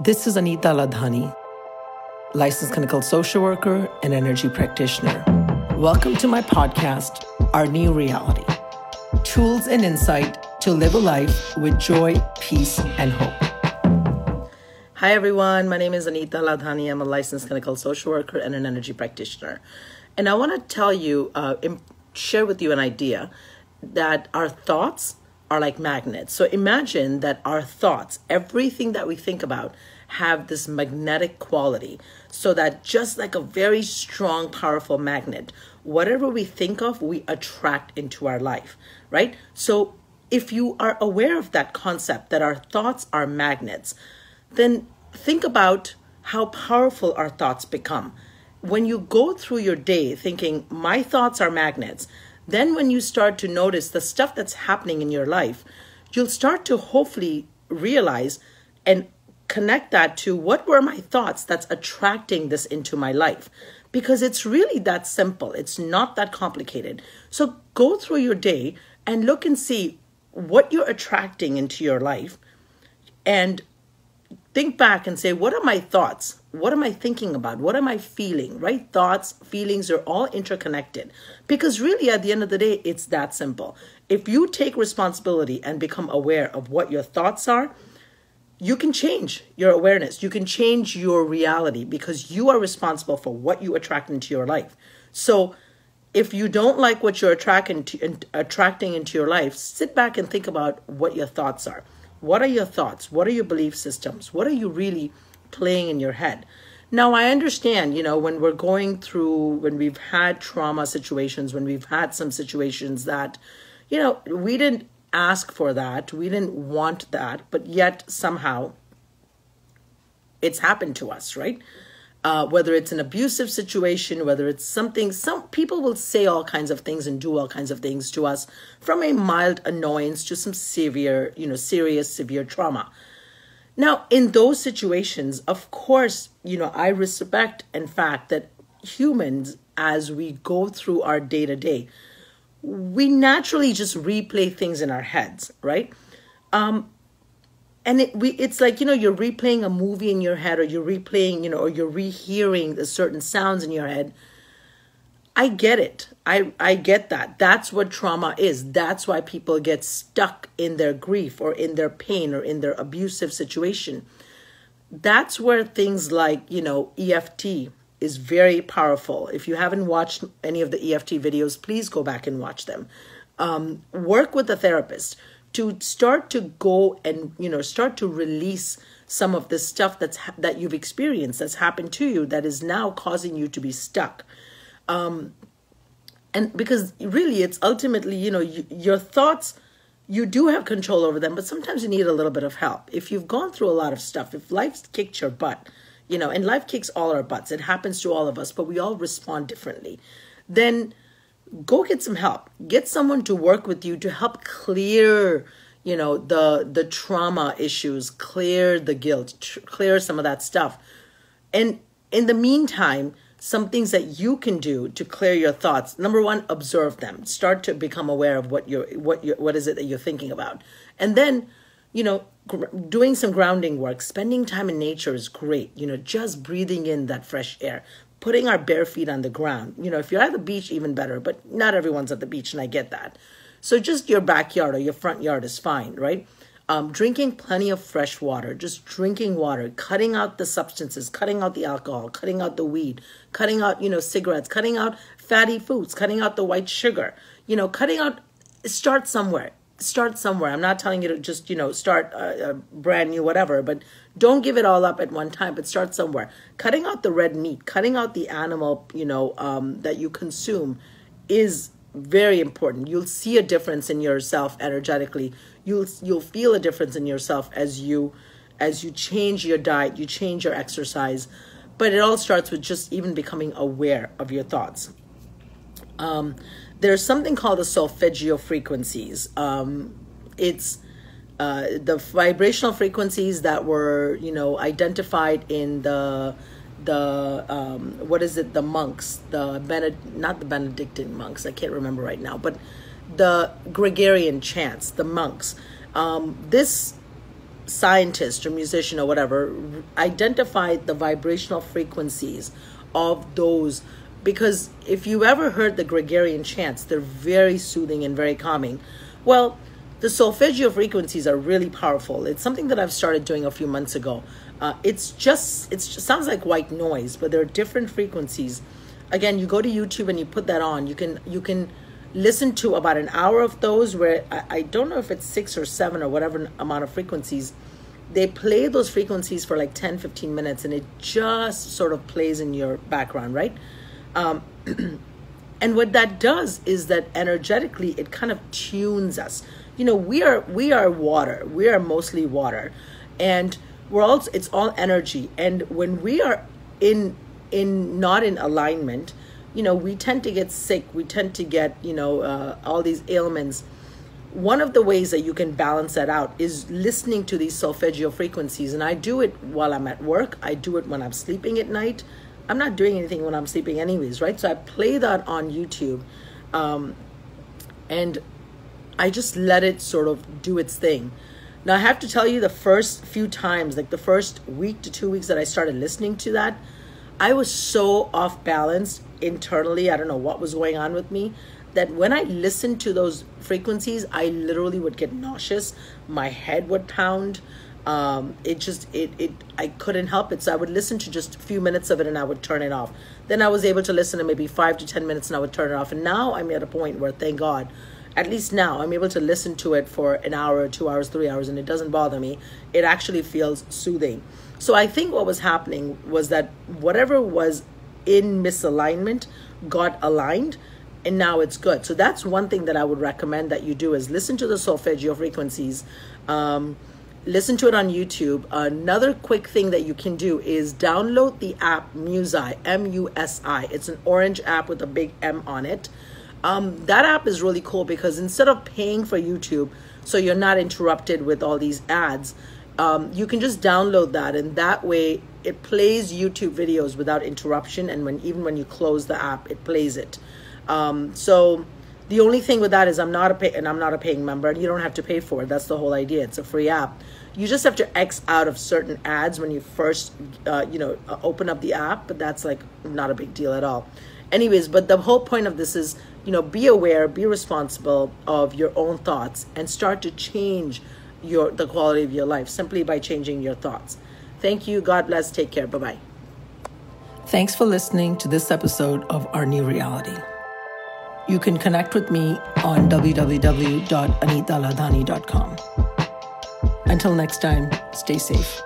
This is Anita Ladhani, licensed clinical social worker and energy practitioner. Welcome to my podcast, Our New Reality Tools and Insight to Live a Life with Joy, Peace, and Hope. Hi, everyone. My name is Anita Ladhani. I'm a licensed clinical social worker and an energy practitioner. And I want to tell you, uh, share with you an idea that our thoughts are like magnets. So imagine that our thoughts, everything that we think about, have this magnetic quality. So that just like a very strong, powerful magnet, whatever we think of, we attract into our life, right? So if you are aware of that concept that our thoughts are magnets, then think about how powerful our thoughts become. When you go through your day thinking, my thoughts are magnets, then, when you start to notice the stuff that's happening in your life, you'll start to hopefully realize and connect that to what were my thoughts that's attracting this into my life. Because it's really that simple, it's not that complicated. So, go through your day and look and see what you're attracting into your life and think back and say, what are my thoughts? What am I thinking about? What am I feeling? Right? Thoughts, feelings are all interconnected. Because really, at the end of the day, it's that simple. If you take responsibility and become aware of what your thoughts are, you can change your awareness. You can change your reality because you are responsible for what you attract into your life. So, if you don't like what you're attracting, to, attracting into your life, sit back and think about what your thoughts are. What are your thoughts? What are your belief systems? What are you really playing in your head? Now, I understand, you know, when we're going through, when we've had trauma situations, when we've had some situations that, you know, we didn't ask for that, we didn't want that, but yet somehow it's happened to us, right? uh, whether it's an abusive situation, whether it's something, some people will say all kinds of things and do all kinds of things to us from a mild annoyance to some severe, you know, serious, severe trauma. Now, in those situations, of course, you know, I respect in fact that humans, as we go through our day to day, we naturally just replay things in our heads, right? Um, and it we it's like you know you're replaying a movie in your head or you're replaying you know or you're rehearing the certain sounds in your head i get it. I i get that. That's what trauma is. That's why people get stuck in their grief or in their pain or in their abusive situation. That's where things like you know eft is very powerful. If you haven't watched any of the eft videos please go back and watch them. Um, work with a therapist to start to go and you know start to release some of the stuff that's that you've experienced that's happened to you that is now causing you to be stuck um and because really it's ultimately you know you, your thoughts you do have control over them but sometimes you need a little bit of help. If you've gone through a lot of stuff if life's kicked your butt you know and life kicks all our butts it happens to all of us but we all respond differently then go get some help. Get someone to work with you to help clear you know the the trauma issues clear the guilt clear some of that stuff. And in the meantime some things that you can do to clear your thoughts number one observe them start to become aware of what you're what you what is it that you're thinking about and then you know gr- doing some grounding work spending time in nature is great you know just breathing in that fresh air putting our bare feet on the ground. You know, if you're at the beach, even better, but not everyone's at the beach, and I get that. So just your backyard or your front yard is fine, right? Um, drinking plenty of fresh water, just drinking water, cutting out the substances, cutting out the alcohol, cutting out the weed, cutting out, you know, cigarettes, cutting out fatty foods, cutting out the white sugar, you know, cutting out, start somewhere start somewhere. I'm not telling you to just, you know, start a, a, brand new whatever, but don't give it all up at one time, but start somewhere. Cutting out the red meat, cutting out the animal, you know, um, that you consume is very important. You'll see a difference in yourself energetically. You'll you'll feel a difference in yourself as you as you change your diet, you change your exercise. But it all starts with just even becoming aware of your thoughts. Um, there's something called the solfeggio frequencies. Um, it's uh, the vibrational frequencies that were, you know, identified in the the um, what is it? The monks, the Bened- not the Benedictine monks. I can't remember right now, but the Gregorian chants, the monks. Um, this scientist or musician or whatever identified the vibrational frequencies of those because if you ever heard the Gregorian chants, they're very soothing and very calming. Well, the solfeggio frequencies are really powerful. It's something that I've started doing a few months ago. Uh, it's just it sounds like white noise, but there are different frequencies. Again, you go to YouTube and you put that on. You can you can listen to about an hour of those where I, I don't know if it's six or seven or whatever amount of frequencies. They play those frequencies for like 10 15 minutes and it just sort of plays in your background right? Um, and what that does is that energetically it kind of tunes us. You know we are we are water. We are mostly water. And we're also it's all energy. And when we are in in not in alignment you know we tend to get sick. We tend to get you know uh, all these ailments. One of the ways that you can balance that out is listening to these solfeggio frequencies. And i do it while i'm at work. I do it when i'm sleeping at night. I'm not doing anything when i'm sleeping anyways right? So i play that on youtube um, and i just let it sort of do its thing. Now i have to tell you the first few times like the first week to two weeks that i started listening to that i was so off balance internally i don't know what was going on with me that when I listened to those frequencies, I literally would get nauseous. My head would pound. Um, it just it it I couldn't help it. So I would listen to just a few minutes of it and I would turn it off. Then I was able to listen to maybe five to ten minutes and I would turn it off. And now I'm at a point where, thank God, at least now I'm able to listen to it for an hour, two hours, three hours, and it doesn't bother me. It actually feels soothing. So I think what was happening was that whatever was in misalignment got aligned and now it's good. So that's one thing that I would recommend that you do is listen to the solfeggio frequencies. Um, listen to it on YouTube. Another quick thing that you can do is download the app Musi, M U S I. It's an orange app with a big M on it. Um, that app is really cool because instead of paying for YouTube, so you're not interrupted with all these ads, um, you can just download that, and that way it plays YouTube videos without interruption. And when even when you close the app, it plays it. Um, so the only thing with that is I'm not a pay and I'm not a paying member, and you don't have to pay for it. That's the whole idea. It's a free app. You just have to X out of certain ads when you first, uh, you know, uh, open up the app, but that's like not a big deal at all. Anyways, but the whole point of this is, you know, be aware, be responsible of your own thoughts, and start to change your the quality of your life simply by changing your thoughts. Thank you. God bless. Take care. Bye bye. Thanks for listening to this episode of Our New Reality. You can connect with me on www.anitaladhani.com. Until next time, stay safe.